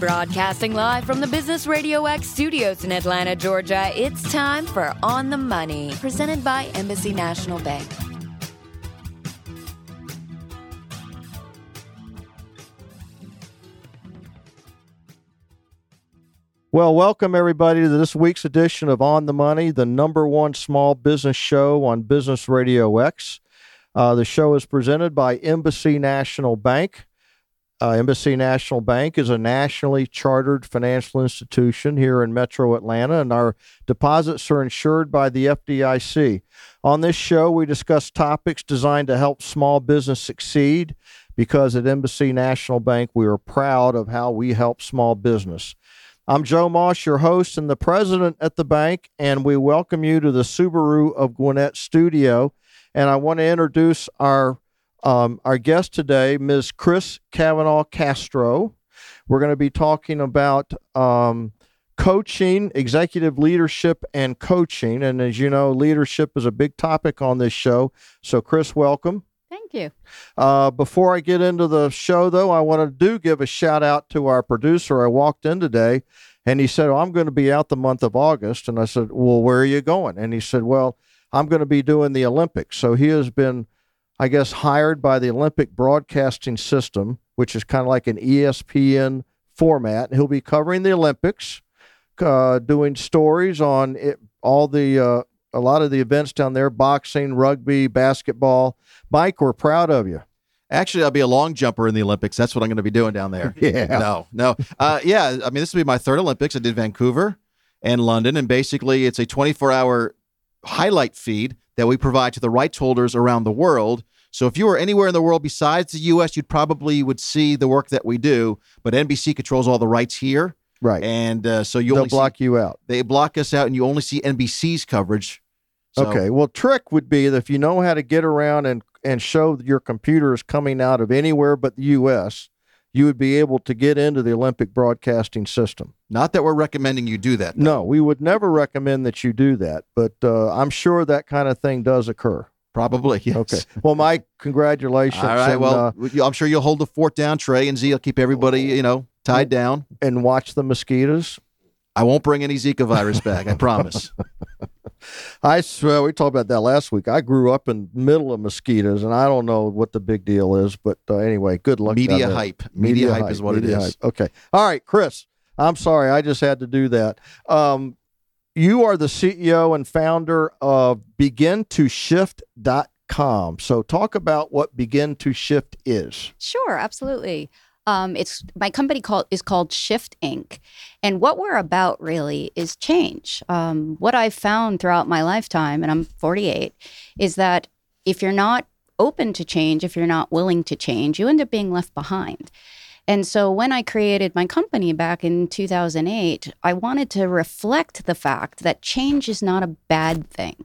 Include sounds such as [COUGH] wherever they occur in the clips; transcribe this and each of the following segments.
Broadcasting live from the Business Radio X studios in Atlanta, Georgia, it's time for On the Money, presented by Embassy National Bank. Well, welcome everybody to this week's edition of On the Money, the number one small business show on Business Radio X. Uh, the show is presented by Embassy National Bank. Uh, Embassy National Bank is a nationally chartered financial institution here in metro Atlanta, and our deposits are insured by the FDIC. On this show, we discuss topics designed to help small business succeed because at Embassy National Bank, we are proud of how we help small business. I'm Joe Moss, your host and the president at the bank, and we welcome you to the Subaru of Gwinnett studio. And I want to introduce our um, our guest today, Ms. Chris Kavanaugh Castro. We're going to be talking about um, coaching, executive leadership, and coaching. And as you know, leadership is a big topic on this show. So, Chris, welcome. Thank you. Uh, before I get into the show, though, I want to do give a shout out to our producer. I walked in today and he said, oh, I'm going to be out the month of August. And I said, Well, where are you going? And he said, Well, I'm going to be doing the Olympics. So he has been I guess, hired by the Olympic Broadcasting System, which is kind of like an ESPN format. He'll be covering the Olympics, uh, doing stories on it, all the uh, a lot of the events down there: boxing, rugby, basketball. Mike, we're proud of you. Actually, I'll be a long jumper in the Olympics. That's what I'm going to be doing down there. [LAUGHS] yeah. No, no. Uh, yeah. I mean, this will be my third Olympics. I did Vancouver and London, and basically, it's a 24 hour highlight feed that we provide to the rights holders around the world. So if you were anywhere in the world besides the U.S., you'd probably would see the work that we do. But NBC controls all the rights here, right? And uh, so you they'll block see, you out. They block us out, and you only see NBC's coverage. So, okay. Well, trick would be that if you know how to get around and and show your computer is coming out of anywhere but the U.S., you would be able to get into the Olympic broadcasting system. Not that we're recommending you do that. Though. No, we would never recommend that you do that, but uh, I'm sure that kind of thing does occur. Probably, yes. Okay. Well, Mike, [LAUGHS] congratulations. All right. And, well, uh, I'm sure you'll hold the fort down, Trey and Z. will keep everybody, you know, tied down. And watch the mosquitoes. I won't bring any Zika virus back. I promise. [LAUGHS] I swear we talked about that last week. I grew up in the middle of mosquitoes, and I don't know what the big deal is, but uh, anyway, good luck. Media hype. Media, Media hype, hype, is what Media it is. Hype. Okay. All right, Chris. I'm sorry. I just had to do that. Um, you are the CEO and founder of BeginToShift.com. So, talk about what Begin to Shift is. Sure, absolutely. Um, it's my company called is called Shift Inc. And what we're about really is change. Um, what I've found throughout my lifetime, and I'm 48, is that if you're not open to change, if you're not willing to change, you end up being left behind. And so when I created my company back in 2008, I wanted to reflect the fact that change is not a bad thing.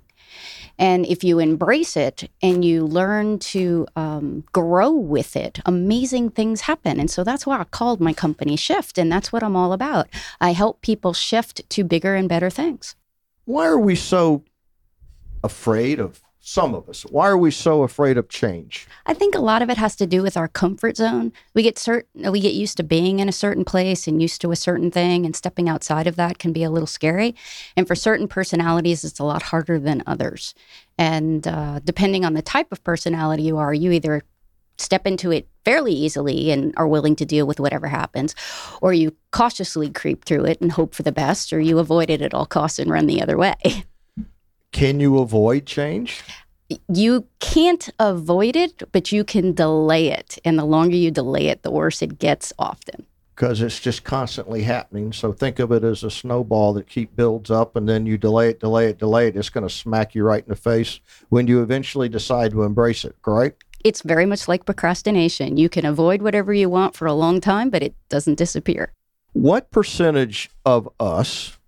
And if you embrace it and you learn to um, grow with it, amazing things happen. And so that's why I called my company Shift. And that's what I'm all about. I help people shift to bigger and better things. Why are we so afraid of some of us. Why are we so afraid of change? I think a lot of it has to do with our comfort zone. We get certain we get used to being in a certain place and used to a certain thing and stepping outside of that can be a little scary. And for certain personalities it's a lot harder than others. And uh, depending on the type of personality you are, you either step into it fairly easily and are willing to deal with whatever happens, or you cautiously creep through it and hope for the best, or you avoid it at all costs and run the other way. [LAUGHS] Can you avoid change? You can't avoid it, but you can delay it. And the longer you delay it, the worse it gets often. Because it's just constantly happening. So think of it as a snowball that keep builds up and then you delay it, delay it, delay it. It's going to smack you right in the face when you eventually decide to embrace it, correct? It's very much like procrastination. You can avoid whatever you want for a long time, but it doesn't disappear. What percentage of us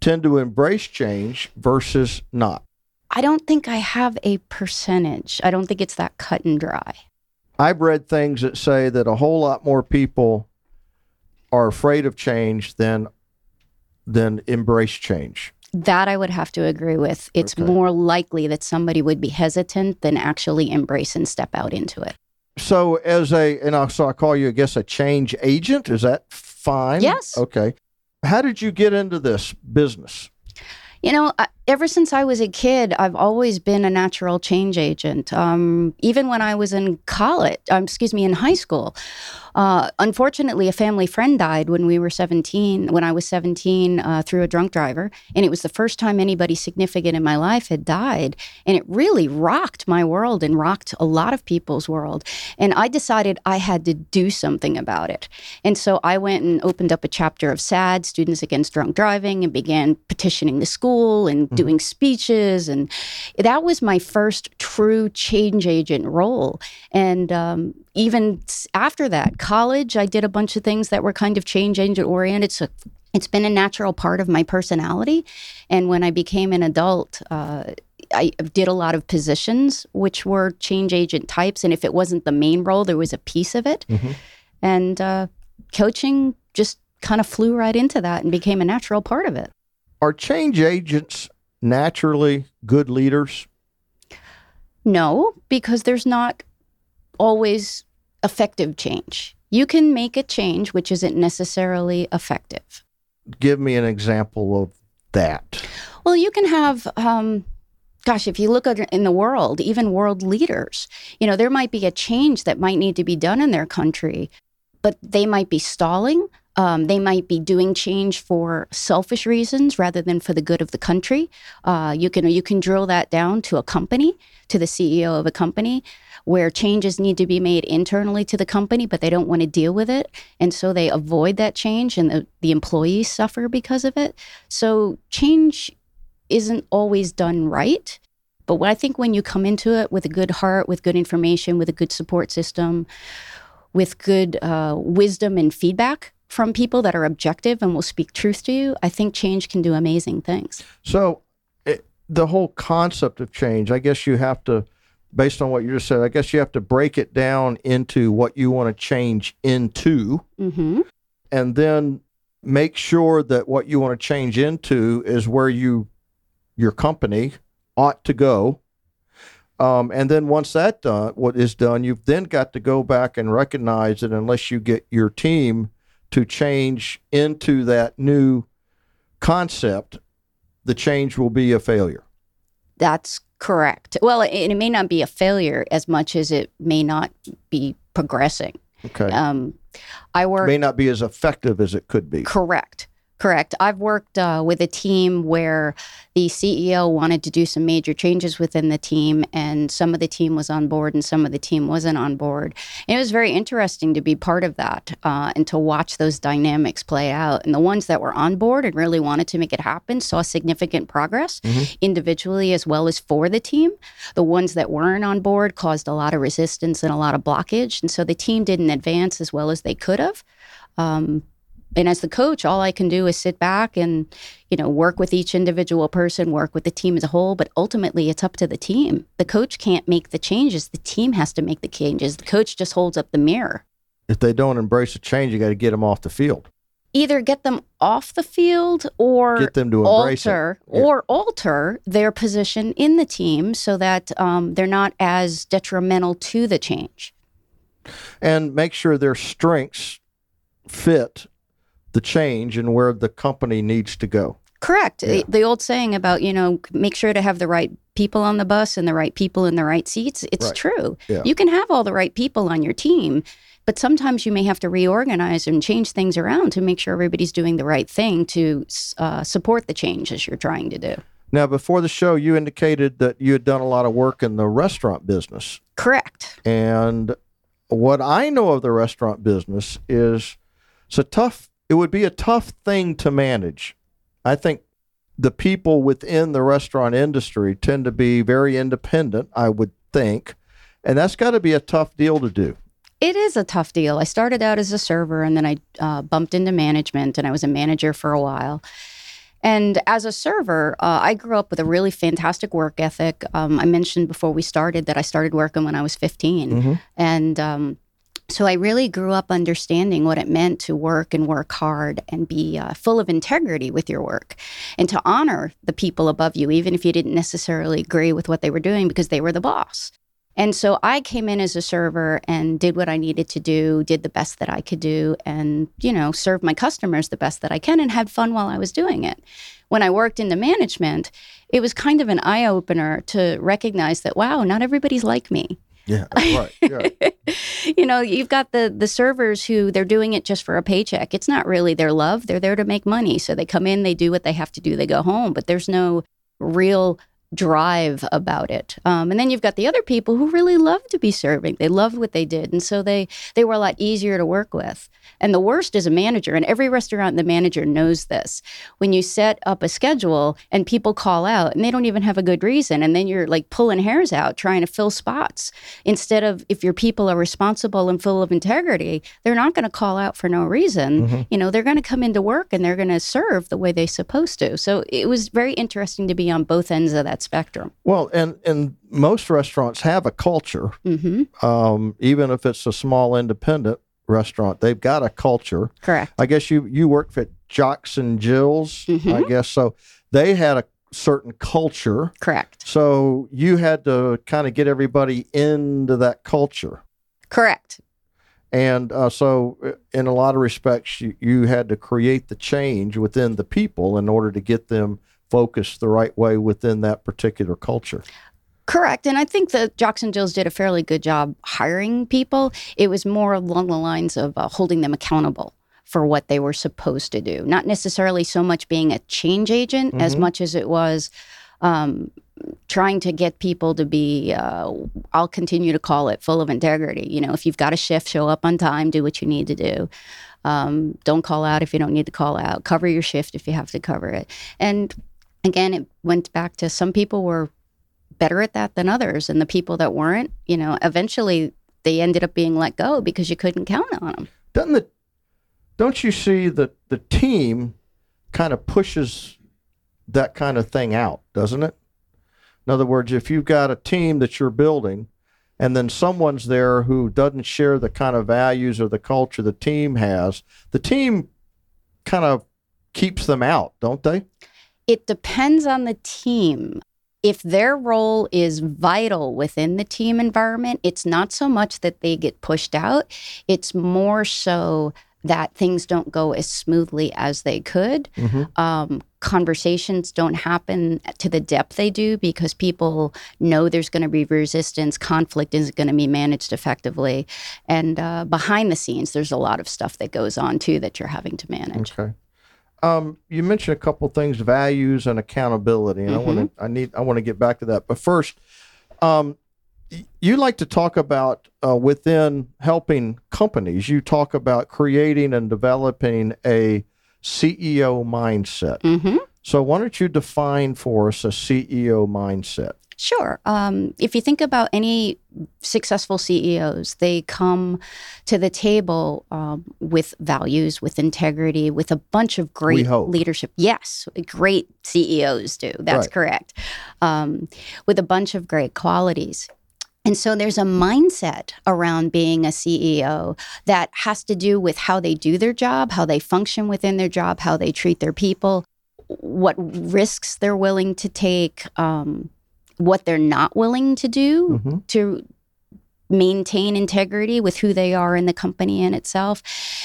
tend to embrace change versus not? I don't think I have a percentage. I don't think it's that cut and dry. I've read things that say that a whole lot more people are afraid of change than than embrace change. That I would have to agree with. It's okay. more likely that somebody would be hesitant than actually embrace and step out into it. So, as a, and I, so I call you, I guess, a change agent. Is that fine. Yes. Okay. How did you get into this business? You know, I, ever since I was a kid, I've always been a natural change agent. Um, even when I was in college, um, excuse me, in high school. Uh, unfortunately, a family friend died when we were 17, when I was 17, uh, through a drunk driver. And it was the first time anybody significant in my life had died. And it really rocked my world and rocked a lot of people's world. And I decided I had to do something about it. And so I went and opened up a chapter of SAD, Students Against Drunk Driving, and began petitioning the school and mm-hmm. Doing speeches. And that was my first true change agent role. And um, even after that, college, I did a bunch of things that were kind of change agent oriented. So it's been a natural part of my personality. And when I became an adult, uh, I did a lot of positions which were change agent types. And if it wasn't the main role, there was a piece of it. Mm-hmm. And uh, coaching just kind of flew right into that and became a natural part of it. Are change agents naturally good leaders? No, because there's not always effective change. You can make a change which isn't necessarily effective. Give me an example of that. Well, you can have, um, gosh, if you look at in the world, even world leaders, you know, there might be a change that might need to be done in their country, but they might be stalling um, they might be doing change for selfish reasons rather than for the good of the country. Uh, you can you can drill that down to a company, to the CEO of a company, where changes need to be made internally to the company, but they don't want to deal with it, and so they avoid that change, and the, the employees suffer because of it. So change isn't always done right. But I think when you come into it with a good heart, with good information, with a good support system, with good uh, wisdom and feedback, from people that are objective and will speak truth to you, I think change can do amazing things. So, it, the whole concept of change, I guess you have to, based on what you just said, I guess you have to break it down into what you want to change into, mm-hmm. and then make sure that what you want to change into is where you, your company, ought to go. Um, and then once that done, what is done, you've then got to go back and recognize that unless you get your team to change into that new concept, the change will be a failure. That's correct. Well, it, it may not be a failure as much as it may not be progressing. Okay. Um, I work may not be as effective as it could be. Correct. Correct. I've worked uh, with a team where the CEO wanted to do some major changes within the team, and some of the team was on board and some of the team wasn't on board. And it was very interesting to be part of that uh, and to watch those dynamics play out. And the ones that were on board and really wanted to make it happen saw significant progress mm-hmm. individually as well as for the team. The ones that weren't on board caused a lot of resistance and a lot of blockage. And so the team didn't advance as well as they could have. Um, and as the coach all i can do is sit back and you know work with each individual person work with the team as a whole but ultimately it's up to the team. The coach can't make the changes. The team has to make the changes. The coach just holds up the mirror. If they don't embrace the change you got to get them off the field. Either get them off the field or get them to alter yeah. or alter their position in the team so that um, they're not as detrimental to the change. And make sure their strengths fit the change and where the company needs to go. Correct. Yeah. The, the, old saying about, you know, make sure to have the right people on the bus and the right people in the right seats, it's right. true. Yeah. You can have all the right people on your team, but sometimes you may have to reorganize and change things around to make sure everybody's doing the right thing to uh, support the changes you're trying to do. Now, before the show, you indicated that you had done a lot of work in the restaurant business. Correct. And what I know of the restaurant business is it's a tough it would be a tough thing to manage. I think the people within the restaurant industry tend to be very independent, I would think. And that's got to be a tough deal to do. It is a tough deal. I started out as a server and then I uh, bumped into management and I was a manager for a while. And as a server, uh, I grew up with a really fantastic work ethic. Um, I mentioned before we started that I started working when I was 15. Mm-hmm. And um, so I really grew up understanding what it meant to work and work hard and be uh, full of integrity with your work and to honor the people above you, even if you didn't necessarily agree with what they were doing because they were the boss. And so I came in as a server and did what I needed to do, did the best that I could do, and, you know, served my customers the best that I can and had fun while I was doing it. When I worked into management, it was kind of an eye opener to recognize that, wow, not everybody's like me. Yeah, [LAUGHS] right. Yeah. you know, you've got the the servers who they're doing it just for a paycheck. It's not really their love. They're there to make money. So they come in, they do what they have to do, they go home, but there's no real drive about it. Um, and then you've got the other people who really love to be serving. They loved what they did, and so they they were a lot easier to work with. And the worst is a manager, and every restaurant the manager knows this. When you set up a schedule and people call out and they don't even have a good reason, and then you're like pulling hairs out trying to fill spots instead of if your people are responsible and full of integrity, they're not going to call out for no reason. Mm-hmm. You know, they're going to come into work and they're going to serve the way they're supposed to. So it was very interesting to be on both ends of that spectrum. Well, and and most restaurants have a culture, hmm um, even if it's a small independent restaurant. They've got a culture. Correct. I guess you you worked at Jocks and Jill's. I Mhm. guess so. They had a certain culture. Correct. So you had to kind of get everybody into that culture. Correct. And uh, so, uh, in a lot of respects, you, you had to create the change within the people in order to get them focused the right way within that particular culture. Correct. And I think that Jocks and Jills did a fairly good job hiring people. It was more along the lines of uh, holding them accountable for what they were supposed to do, not necessarily so much being a change agent as Mhm. much as it was um, trying to get people to be, uh, I'll continue to call it full of integrity. You know, if you've got a shift, show up on time, do what you need to do. Um, don't call out if you don't need to call out. Cover your shift if you have to cover it. And again, it went back to some people were better at that than others. And the people that weren't, you know, eventually they ended up being let go because you couldn't count on them. Doesn't the don't you see that the team kind of pushes that kind of thing out, doesn't it? In other words, if you've got a team that you're building and then someone's there who doesn't share the kind of values or the culture the team has, the team kind of keeps them out, don't they? It depends on the team. If their role is vital within the team environment, it's not so much that they get pushed out, it's more so that things don't go as smoothly as they could. Mhm. Um, conversations don't happen to the depth they do because people know there's going to be resistance. Conflict isn't going to be managed effectively. And uh, behind the scenes, there's a lot of stuff that goes on too that you're having to manage. Okay. Um, you mentioned a couple things, values and accountability, and I want to I need I want to get back to that. But first, um, you like to talk about uh, within helping companies. You talk about creating and developing a CEO mindset. hmm So why don't you define for us a CEO mindset? Sure. Um, if you think about any successful CEOs, they come to the table um, with values, with integrity, with a bunch of great leadership. Yes, great CEOs do. That's Right. correct. Um, with a bunch of great qualities. And so there's a mindset around being a CEO that has to do with how they do their job, how they function within their job, how they treat their people, what risks they're willing to take, um, what they're not willing to do hmm to maintain integrity with who they are in the company in itself,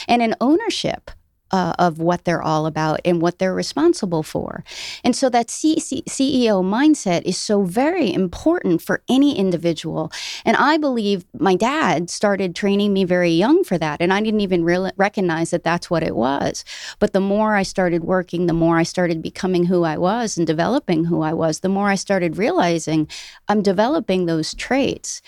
and an ownership. Uh, of what they're all about and what they're responsible for. And so that C- C- CEO mindset is so very important for any individual. And I believe my dad started training me very young for that. And I didn't even real- recognize that that's what it was. But the more I started working, the more I started becoming who I was and developing who I was, the more I started realizing I'm developing those traits.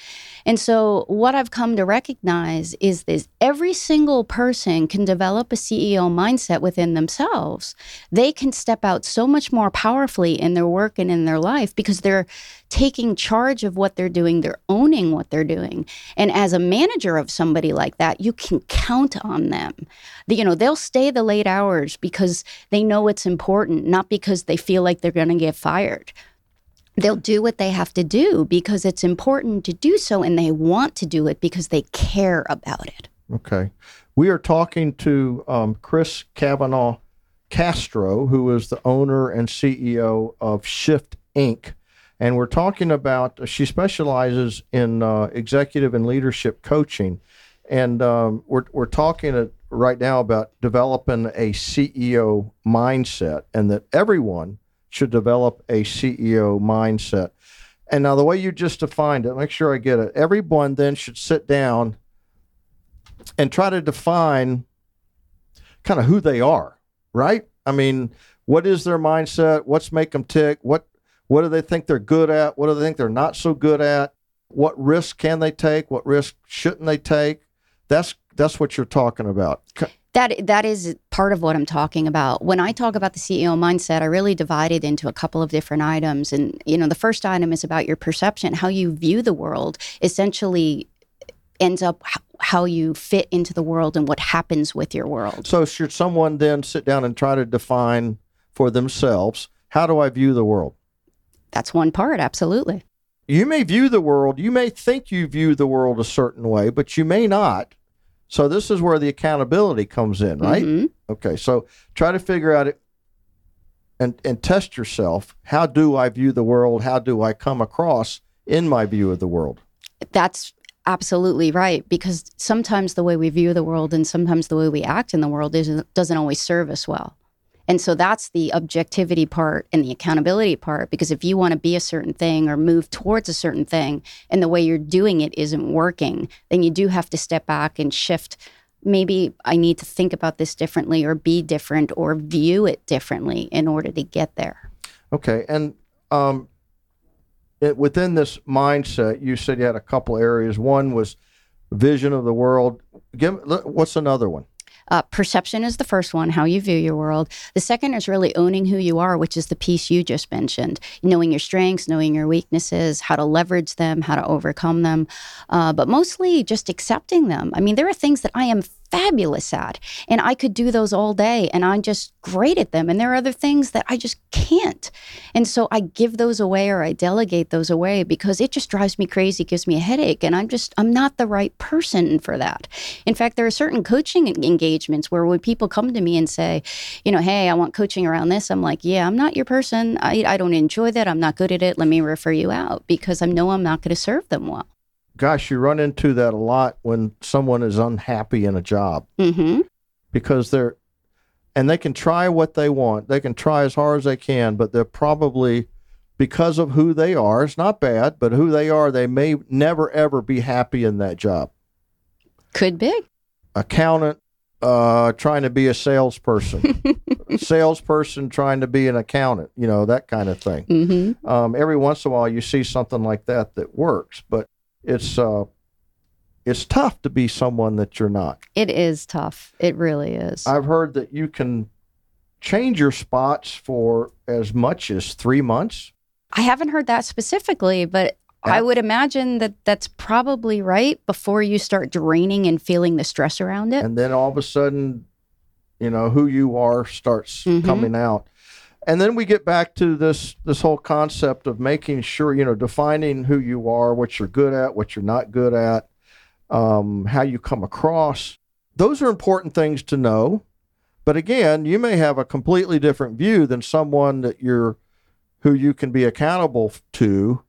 And so, what I've come to recognize is this every single person can develop a CEO mindset within themselves. They can step out so much more powerfully in their work and in their life because they're taking charge of what they're doing, they're owning what they're doing. And as a manager of somebody like that, you can count on them. The- You know, they'll stay the late hours because they know it's important, not because they feel like they're going to get fired they'll do what they have to do because it's important to do so and they want to do it because they care about it. Okay. We are talking to um, Chris Kavanaugh Castro, who is the owner and CEO of Shift Inc. and we're talking about. She specializes in uh, executive and leadership coaching, and um, we're we're talking right now about developing a CEO mindset, and that everyone should develop a CEO mindset. And now, the way you just defined it, make sure I get it. Everyone then should sit down and try to define kind of who they are, right? I mean, what is their mindset? What's make them tick? What what do they think they're good at? What do they think they're not so good at? What risk can they take? What risk shouldn't they take? That's that's what you're talking about. That that is part of what I'm talking about. When I talk about the CEO mindset, I really divide it into a couple of different items. And you know, the first item is about your perception, how you view the world. Essentially, ends up how you fit into the world and what happens with your world. So, should someone then sit down and try to define for themselves how do I view the world? That's one part, absolutely. You may view the world, you may think you view the world a certain way, but you may not. So, this is where the accountability comes in, right? Mm-hmm. Okay, so try to figure out it and, and test yourself. How do I view the world? How do I come across in my view of the world? That's absolutely right because sometimes the way we view the world and sometimes the way we act in the world isn't, doesn't always serve us well. And so that's the objectivity part and the accountability part. Because if you want to be a certain thing or move towards a certain thing and the way you're doing it isn't working, then you do have to step back and shift. Maybe I need to think about this differently or be different or view it differently in order to get there. Okay. And um, it, within this mindset, you said you had a couple areas. One was vision of the world. Give what's another one? Uh, perception is the first one, how you view your world. The second is really owning who you are, which is the piece you just mentioned. Knowing your strengths, knowing your weaknesses, how to leverage them, how to overcome them, uh, but mostly just accepting them. I mean, there are things that I am fabulous at. And I could do those all day and I'm just great at them. And there are other things that I just can't. And so I give those away or I delegate those away because it just drives me crazy, gives me a headache. And I'm just, I'm not the right person for that. In fact, there are certain coaching engagements where when people come to me and say, you know, hey, I want coaching around this, I'm like, yeah, I'm not your person. I, I don't enjoy that. I'm not good at it. Let me refer you out because I know I'm not going to serve them well gosh, you run into that a lot when someone is unhappy in a job mm-hmm. because they're, and they can try what they want. They can try as hard as they can, but they're probably, because of who they are, it's not bad, but who they are, they may never ever be happy in that job. Could be. Accountant uh, trying to be a salesperson, [LAUGHS] salesperson trying to be an accountant, you know, that kind of thing. Mm-hmm. Um, every once in a while, you see something like that that works, but it's uh, it's tough to be someone that you're not. It is tough. It really is. I've heard that you can change your spots for as much as three months. I haven't heard that specifically, but I would imagine that that's probably right before you start draining and feeling the stress around it. And then all of a sudden, you know, who you are starts mm-hmm. coming out and then we get back to this this whole concept of making sure you know defining who you are what you're good at what you're not good at um, how you come across. Those are important things to know. But again you may have a completely different view than someone that you're who you can be accountable to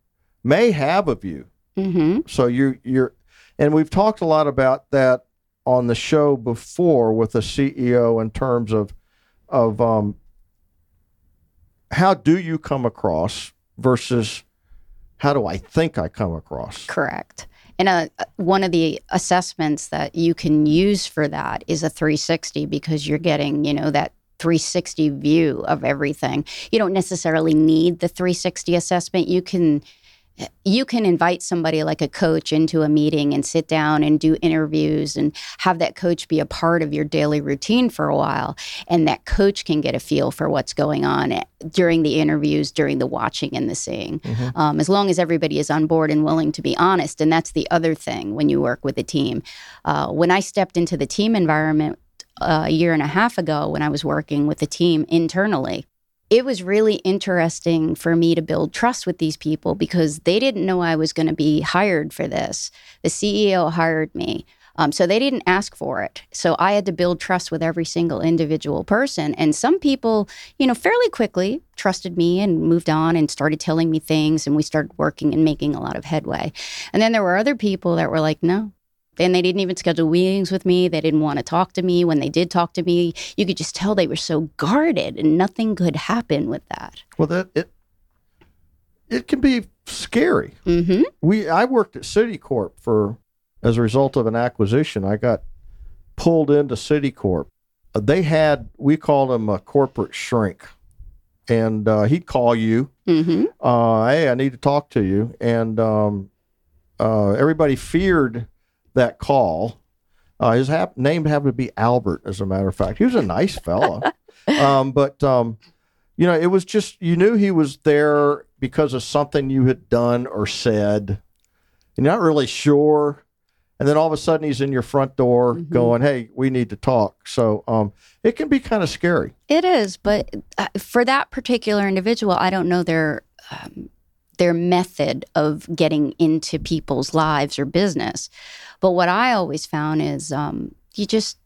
may have a view. Mm-hmm. so you you're and we've talked a lot about that on the show before with the ceo in terms of of um, how do you come across versus how do I think I come across? Correct. And uh, one of the assessments that you can use for that is a 360 because you're getting, you know, that 360 view of everything. You don't necessarily need the 360 assessment. You can you can invite somebody like a coach into a meeting and sit down and do interviews and have that coach be a part of your daily routine for a while. And that coach can get a feel for what's going on during the interviews, during the watching and the seeing, mm-hmm. um, as long as everybody is on board and willing to be honest. And that's the other thing when you work with a team. Uh, when I stepped into the team environment, uh, a year and a half ago when I was working with the team internally it was really interesting for me to build trust with these people because they didn't know I was going to be hired for this. The CEO hired me. Um, so they didn't ask for it. So I had to build trust with every single individual person. And some people, you know, fairly quickly trusted me and moved on and started telling me things. And we started working and making a lot of headway. And then there were other people that were like, no, and they didn't even schedule meetings with me. They didn't want to talk to me. When they did talk to me, you could just tell they were so guarded, and nothing could happen with that. Well, that it it can be scary. Mm-hmm. We I worked at Citicorp for as a result of an acquisition. I got pulled into Citicorp. Uh, they had we called him a corporate shrink, and uh, he'd call you. Mm-hmm. Uh, hey, I need to talk to you, and um, uh, everybody feared that call. Uh, his hap- name happened to be Albert, as a matter of fact. He was a nice fella, [LAUGHS] um, but um, you know, it was just you knew he was there because of something you had done or said. You're not really sure, and then all of a sudden he's in your front door Mhm. going, "Hey, we need to talk." So um, it can be kind of scary. It is, but uh, for that particular individual, I don't know their um, their method of getting into people's lives or business. But what I always found is um, you just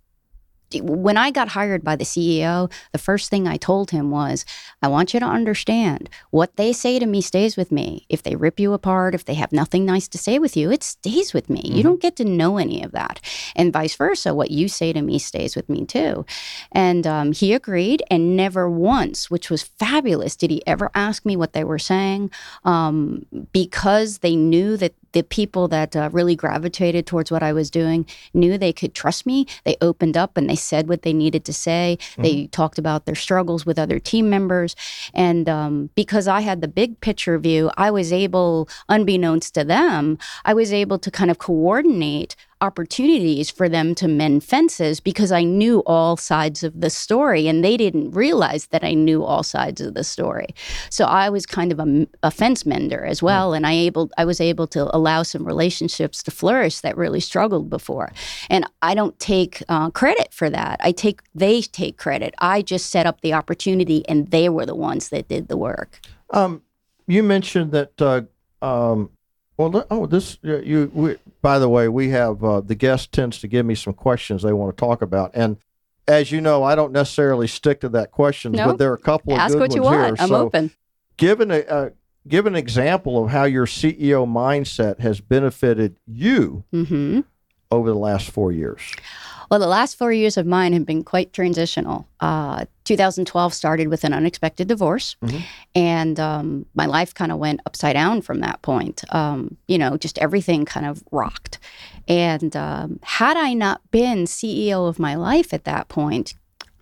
when I got hired by the CEO, the first thing I told him was, I want you to understand what they say to me stays with me. If they rip you apart, if they have nothing nice to say with you, it stays with me. You don't get to know any of that. And vice versa, what you say to me stays with me too. And um, he agreed, and never once, which was fabulous, did he ever ask me what they were saying um, because they knew that the people that uh, really gravitated towards what I was doing knew they could trust me. They opened up and they said what they needed to say. They talked about their struggles with other team members. And um, because I had the big picture view, I was able, unbeknownst to them, I was able to kind of coordinate opportunities for them to mend fences because I knew all sides of the story and they didn't realize that I knew all sides of the story. So I was kind of a, a fence mender as well and I able I was able to allow some relationships to flourish that really struggled before. And I don't take uh, credit for that. I take they take credit. I just set up the opportunity and they were the ones that did the work. Um, you mentioned that. Uh, um, well, oh, this you. We, by the way, we have uh, the guest tends to give me some questions they want to talk about, and as you know, I don't necessarily stick to that questions, No. but there are a couple of Ask what you want. here. I'm so, open. given a uh, give an example of how your CEO mindset has benefited you Mhm. over the last four years. Well, the last four years of mine have been quite transitional. Uh, 2012 started with an unexpected divorce, Mhm. and um, my life kind of went upside down from that point. Um, you know, just everything kind of rocked. And um, had I not been CEO of my life at that point,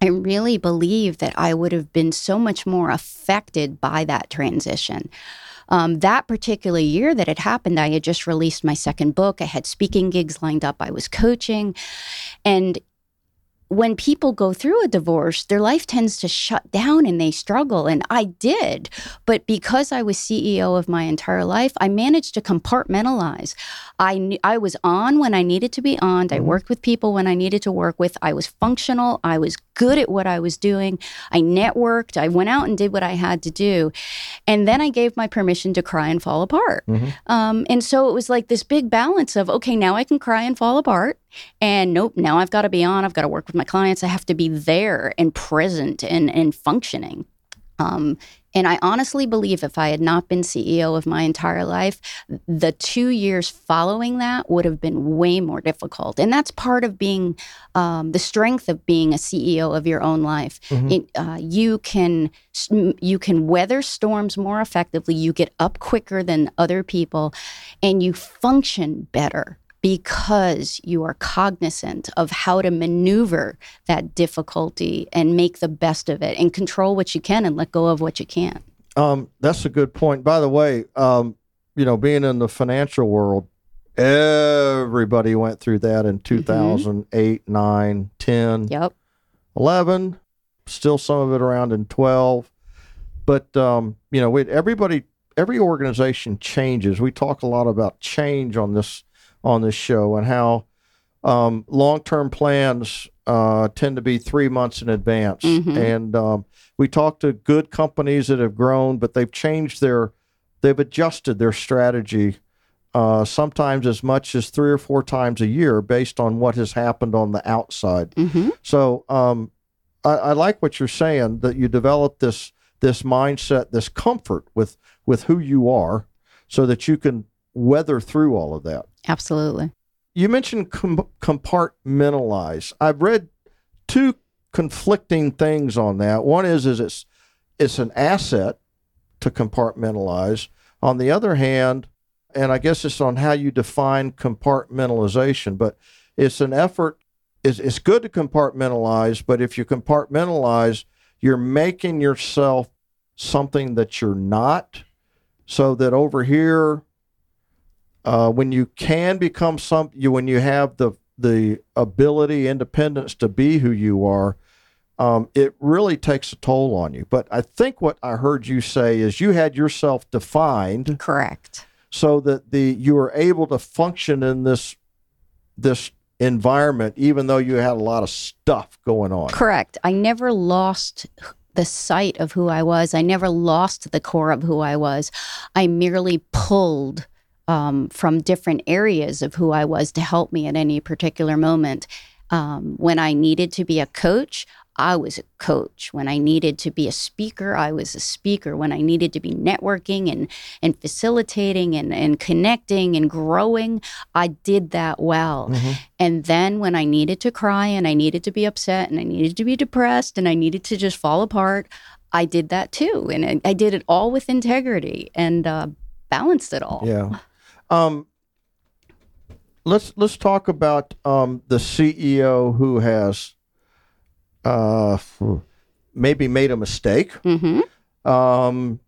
I really believe that I would have been so much more affected by that transition. Um, that particular year that it happened, I had just released my second book. I had speaking gigs lined up. I was coaching. And when people go through a divorce, their life tends to shut down and they struggle. And I did. But because I was CEO of my entire life, I managed to compartmentalize. I, knew, I was on when I needed to be on. I worked with people when I needed to work with. I was functional. I was good at what I was doing. I networked. I went out and did what I had to do. And then I gave my permission to cry and fall apart. Um, and so it was like this big balance of, okay, now I can cry and fall apart. And nope, now I've got to be on. I've got to work with my clients. I have to be there and present and, and functioning. Um, and I honestly believe if I had not been CEO of my entire life, the two years following that would have been way more difficult. And that's part of being um, the strength of being a CEO of your own life. It, uh, you can you can weather storms more effectively. You get up quicker than other people, and you function better because you are cognizant of how to maneuver that difficulty and make the best of it and control what you can and let go of what you can't. Um, that's a good point. By the way, um, you know, being in the financial world, everybody went through that in 2008, 9, 10, Yep. 11, still some of it around in 12. But, um, you know, we, everybody, every organization changes. We talk a lot about change on this on this show and how um, long-term plans uh, tend to be three months in advance. Mhm. And um, we talk to good companies that have grown, but they've changed their, they've adjusted their strategy uh, sometimes as much as three or four times a year based on what has happened on the outside. hmm So um, I, I like what you're saying that you develop this this mindset, this comfort with with who you are, so that you can weather through all of that. Absolutely. You mentioned com- compartmentalize. I've read two conflicting things on that. One is is it's it's an asset to compartmentalize. On the other hand, and I guess it's on how you define compartmentalization, but it's an effort. It's, it's good to compartmentalize, but if you compartmentalize, you're making yourself something that you're not. So that over here, uh, when you can become some, you when you have the the ability, independence to be who you are, um, it really takes a toll on you. But I think what I heard you say is you had yourself defined Correct. so that the you were able to function in this this environment, even though you had a lot of stuff going on. Correct. I never lost the sight of who I was. I never lost the core of who I was. I merely pulled um, from different areas of who I was to help me at any particular moment. Um, when I needed to be a coach, I was a coach. When I needed to be a speaker, I was a speaker. When I needed to be networking and and facilitating and, and connecting and growing, I did that well. Mm-hmm. And then when I needed to cry and I needed to be upset and I needed to be depressed and I needed to just fall apart, I did that too. And I, I did it all with integrity and uh, balanced it all. Yeah. Um, let's let's talk about um, the CEO who has uh, maybe made a mistake. hmm Um,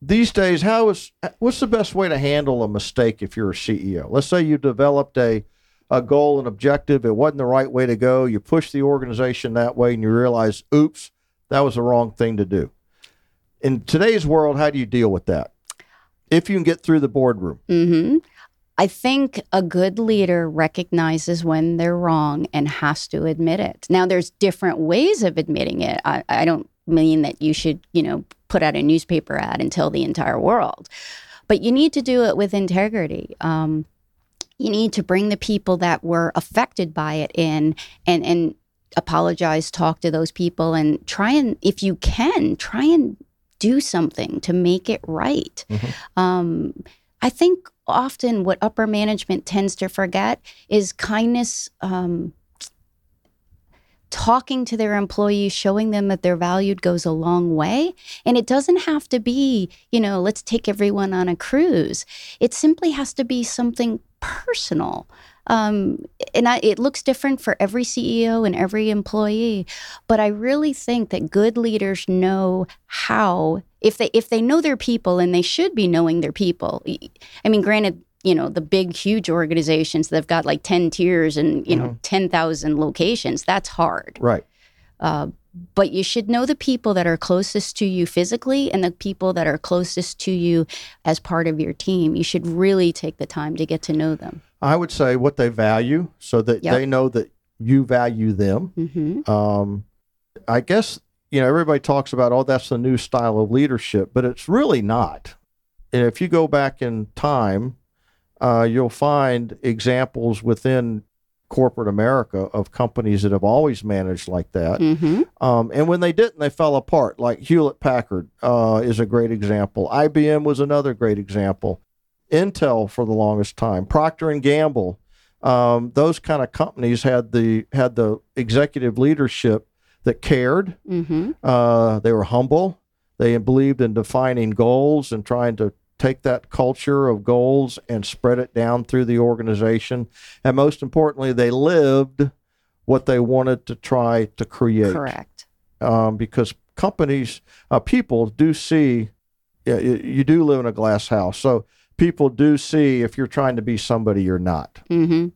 these days, how is what's the best way to handle a mistake if you're a CEO? Let's say you developed a a goal and objective. It wasn't the right way to go. You push the organization that way, and you realize, oops, that was the wrong thing to do. In today's world, how do you deal with that? If you can get through the boardroom. hmm I think a good leader recognizes when they're wrong and has to admit it. Now, there's different ways of admitting it. I, I don't mean that you should, you know, put out a newspaper ad and tell the entire world, but you need to do it with integrity. Um, you need to bring the people that were affected by it in and and apologize, talk to those people, and try and, if you can, try and do something to make it right. Um, I think often what upper management tends to forget is kindness. Um, talking to their employees, showing them that they're valued goes a long way. And it doesn't have to be, you know, let's take everyone on a cruise. It simply has to be something personal. Um, and I, it looks different for every CEO and every employee, but I really think that good leaders know how if they if they know their people and they should be knowing their people. I mean, granted, you know the big huge organizations that have got like 10 tiers and you know 10,000 locations that's hard Right. uh, but you should know the people that are closest to you physically and the people that are closest to you as part of your team you should really take the time to get to know them I would say what they value so that Yep. they know that you value them. hmm Um, I guess, you know, everybody talks about, oh, that's the new style of leadership, but it's really not. And if you go back in time, uh, you'll find examples within corporate America of companies that have always managed like that. hmm Um, and when they didn't, they fell apart. Like Hewlett Packard uh, is a great example. IBM was another great example. Intel for the longest time. Procter and Gamble. Um, those kind of companies had the had the executive leadership that cared. hmm Uh, they were humble. They believed in defining goals and trying to take that culture of goals and spread it down through the organization. And most importantly, they lived what they wanted to try to create correct um, because companies, uh, people do see, you, you do live in a glass house. So people do see if you're trying to be somebody you're not. hmm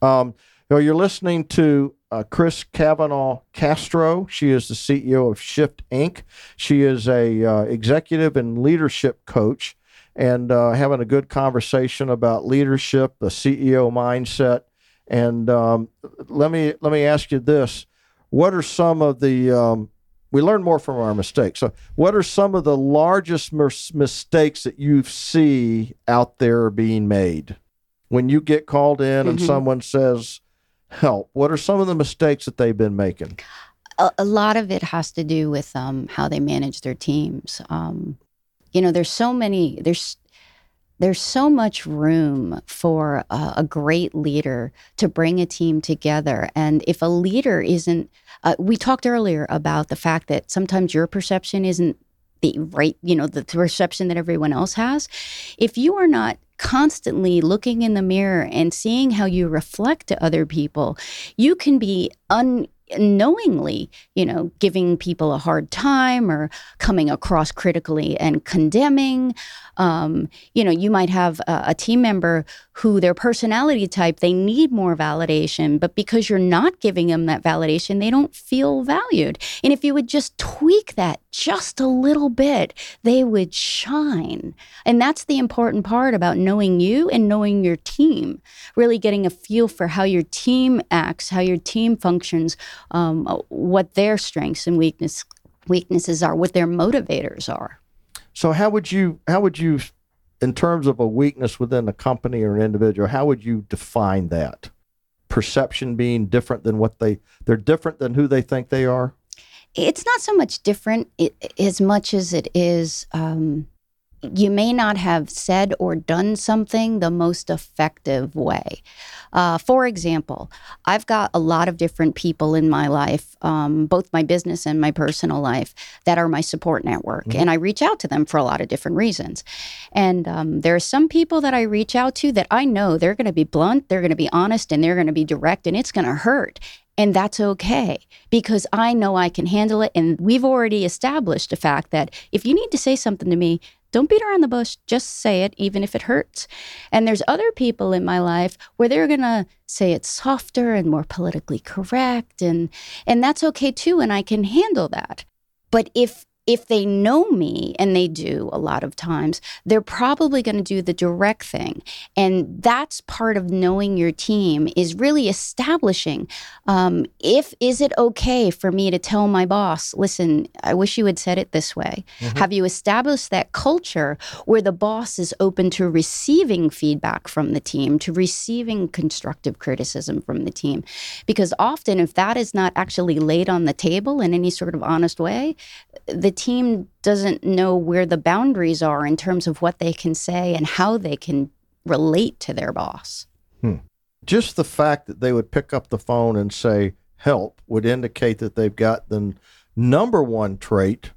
Um, you know, you're listening to uh, Chris Kavanaugh Castro. She is the CEO of Shift Inc. She is a uh, executive and leadership coach, and uh, having a good conversation about leadership, the CEO mindset. And um, let me let me ask you this: What are some of the um, we learn more from our mistakes. So, what are some of the largest mis- mistakes that you see out there being made when you get called in and Mhm. someone says, "Help"? What are some of the mistakes that they've been making? a, a lot of it has to do with um, how they manage their teams. Um, you know, there's so many. There's there's so much room for a, great leader to bring a team together. And if a leader isn't, uh, we talked earlier about the fact that sometimes your perception isn't the right, you know, the perception that everyone else has. If you are not constantly looking in the mirror and seeing how you reflect to other people, you can be un unknowingly, you know, giving people a hard time or coming across critically and condemning. Um, you know, you might have a, a team member who their personality type, they need more validation, but because you're not giving them that validation, they don't feel valued. And if you would just tweak that just a little bit, they would shine. And that's the important part about knowing you and knowing your team, really getting a feel for how your team acts, how your team functions, um, what their strengths and weakness, weaknesses are, what their motivators are. So, how would you how would you, in terms of a weakness within a company or an individual, how would you define that? Perception being different than what they they're different than who they think they are. it's not so much different i as much as it is um, you may not have said or done something the most effective way. Uh, for example, I've got a lot of different people in my life, um, both my business and my personal life, that are my support network. And I reach out to them for a lot of different reasons. And um, there are some people that I reach out to that I know they're going to be blunt, they're going to be honest, and they're going to be direct, and it's going to hurt. And that's okay because I know I can handle it. And we've already established the fact that if you need to say something to me, don't beat around the bush, just say it, even if it hurts. And there's other people in my life where they're gonna say it softer and more politically correct, and and that's okay too, and I can handle that. But if if they know me, and they do a lot of times, they're probably going to do the direct thing. And that's part of knowing your team is really establishing um, if is it okay for me to tell my boss, listen, I wish you had said it this way. Have you established that culture where the boss is open to receiving feedback from the team, to receiving constructive criticism from the team? Because often, if that is not actually laid on the table in any sort of honest way, the team doesn't know where the boundaries are in terms of what they can say and how they can relate to their boss. Just the fact that they would pick up the phone and say help would indicate that they've got the number one trait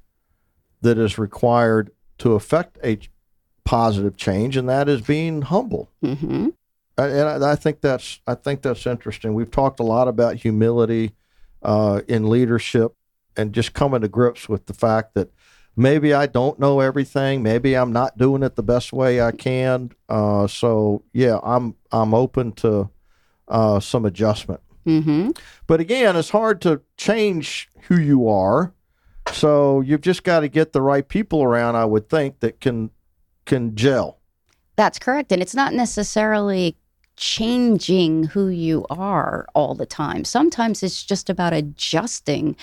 that is required to affect a positive change, and that is being humble. hmm and I, I think that's I think that's interesting. We've talked a lot about humility uh, in leadership, and just coming to grips with the fact that maybe I don't know everything. Maybe I'm not doing it the best way I can. Uh, so yeah, I'm I'm open to uh, some adjustment. hmm But again, it's hard to change who you are. So you've just got to get the right people around. I would think that can can gel. That's correct. And it's not necessarily changing who you are all the time. Sometimes it's just about adjusting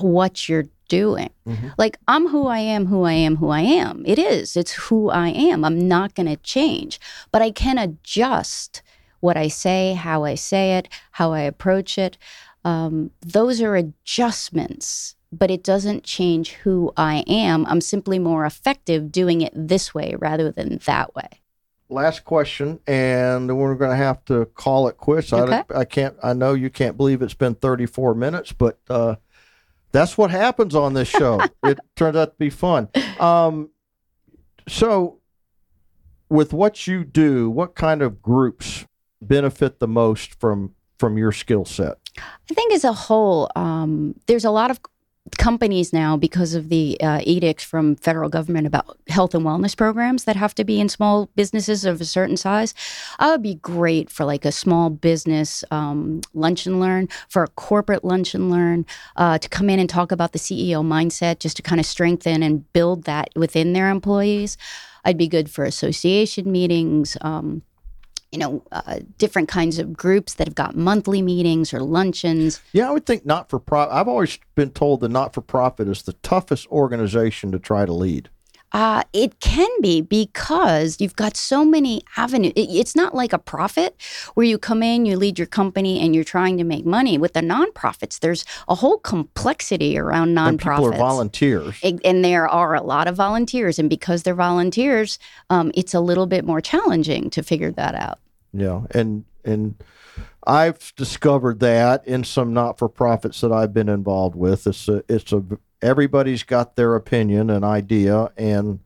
what you're doing. Mhm. Like, I'm who I am, who I am, who I am. It is. It's who I am. I'm not going to change, but I can adjust what I say, how I say it, how I approach it. Um, those are adjustments, but it doesn't change who I am. I'm simply more effective doing it this way rather than that way. last question, and we're going to have to call it quits. Okay. I, I can't. I know you can't believe it's been 34 minutes, but uh, that's what happens on this show. [LAUGHS] it turns out to be fun. Um, so, with what you do, what kind of groups benefit the most from from your skill set? I think as a whole, um, there's a lot of companies now because of the uh, edicts from federal government about health and wellness programs that have to be in small businesses of a certain size. I would be great for like a small business um, lunch and learn, for a corporate lunch and learn, uh, to come in and talk about the CEO mindset, just to kind of strengthen and build that within their employees. I'd be good for association meetings. Um, you know, uh, different kinds of groups that have got monthly meetings or luncheons. Yeah, I would think not for profit. I've always been told that not for profit is the toughest organization to try to lead. Uh, it can be because you've got so many avenues. It, it's not like a profit where you come in, you lead your company, and you're trying to make money. With the nonprofits, there's a whole complexity around nonprofits. And people are volunteers. It, and there are a lot of volunteers. And because they're volunteers, um, it's a little bit more challenging to figure that out. Yeah. And, and, I've discovered that in some not-for-profits that I've been involved with. It's a, it's a everybody's got their opinion and idea, and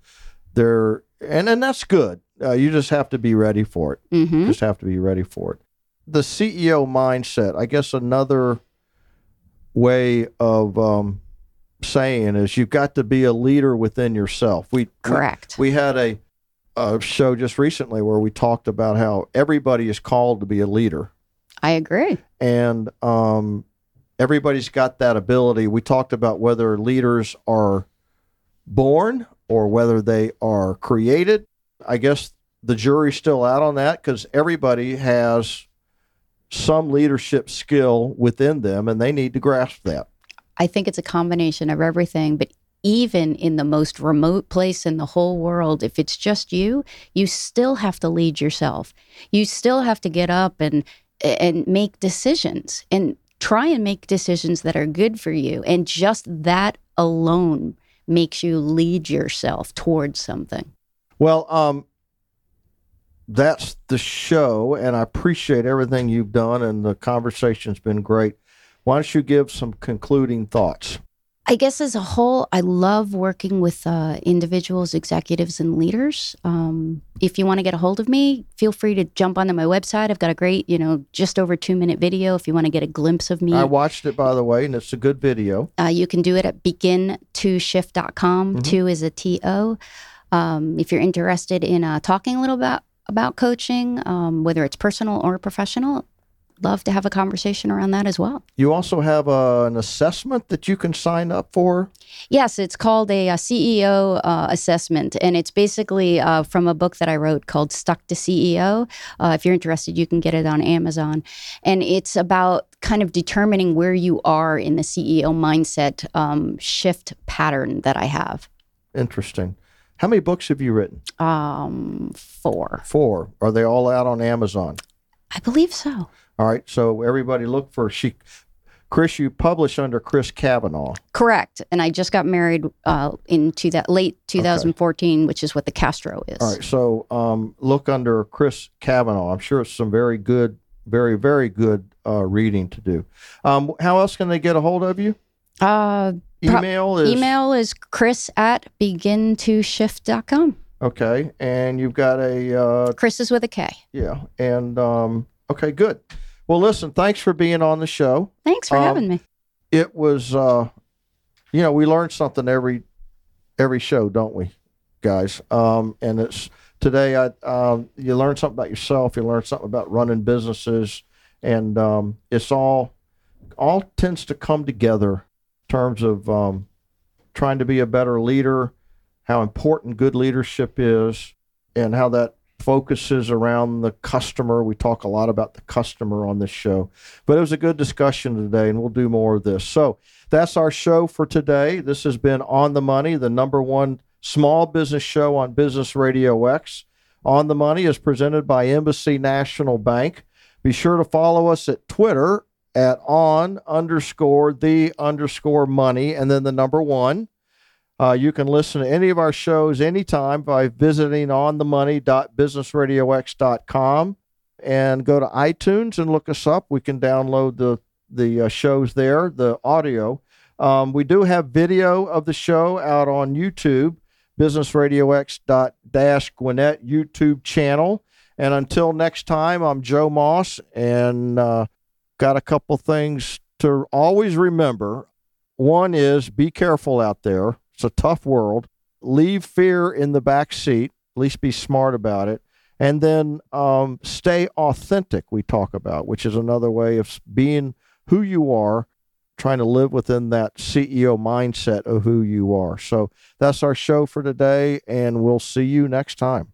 they're and and that's good. Uh, you just have to be ready for it. Mm-hmm. Just have to be ready for it. The CEO mindset, I guess, another way of um, saying is you've got to be a leader within yourself. We correct. We, we had a a show just recently where we talked about how everybody is called to be a leader. I agree. And um, everybody's got that ability. We talked about whether leaders are born or whether they are created. I guess the jury's still out on that because everybody has some leadership skill within them and they need to grasp that. I think it's a combination of everything, but even in the most remote place in the whole world, if it's just you, you still have to lead yourself. You still have to get up and and make decisions. And try and make decisions that are good for you. And just that alone makes you lead yourself towards something. Well, um, that's the show, and I appreciate everything you've done, and the conversation's been great. Why don't you give some concluding thoughts? I guess as a whole, I love working with uh, individuals, executives, and leaders. Um, if you want to get a hold of me, feel free to jump onto my website. I've got a great, you know, just over two minute video if you want to get a glimpse of me. I watched it, by the way, and it's a good video. Uh, you can do it at begin2shift.com. Mm-hmm. Two is a T O. Um, if you're interested in uh, talking a little bit about coaching, um, whether it's personal or professional, love to have a conversation around that as well. You also have uh, an assessment that you can sign up for? Yes, it's called a, a CEO uh, assessment. And it's basically uh, from a book that I wrote called Stuck to CEO. Uh, if you're interested, you can get it on Amazon. And it's about kind of determining where you are in the CEO mindset um, shift pattern that I have. Interesting. How many books have you written? Um, four. Four. Are they all out on Amazon? I believe so. All right. So everybody look for she. Kris, you publish under Kris Kavanaugh. Correct. And I just got married uh, in that late 2014, okay. which is what the Castro is. All right. So um, look under Kris Kavanaugh. I'm sure it's some very good, very, very good uh, reading to do. Um, how else can they get a hold of you? Uh, email is email is kris at begin2shift.com. Okay. And you've got a uh, Kris is with a K. Yeah. And um, okay, good. Well, listen, thanks for being on the show. Thanks for um, having me. It was, uh, you know, we learn something every every show, don't we, guys? Um, and it's today. I um, you learn something about yourself. You learn something about running businesses, and um, it's all all tends to come together in terms of um, trying to be a better leader, how important good leadership is, and how that focuses around the customer. We talk a lot about the customer on this show, but it was a good discussion today, and we'll do more of this. So that's our show for today. This has been On the Money, the number one small business show on Business Radio X. On the Money is presented by Embassy National Bank. Be sure to follow us at Twitter at on underscore the underscore money and then the number one. Uh, you can listen to any of our shows anytime by visiting onthemoney.businessradiox.com and go to iTunes and look us up. We can download the the uh, shows there, the audio. Um, we do have video of the show out on YouTube, businessradiox Gwinnett YouTube channel. And until next time, I'm Joe Moss and uh, got a couple things to always remember. One is be careful out there it's a tough world. Leave fear in the back seat. At least be smart about it. And then um, stay authentic, we talk about, which is another way of being who you are, trying to live within that CEO mindset of who you are. So that's our show for today, and we'll see you next time.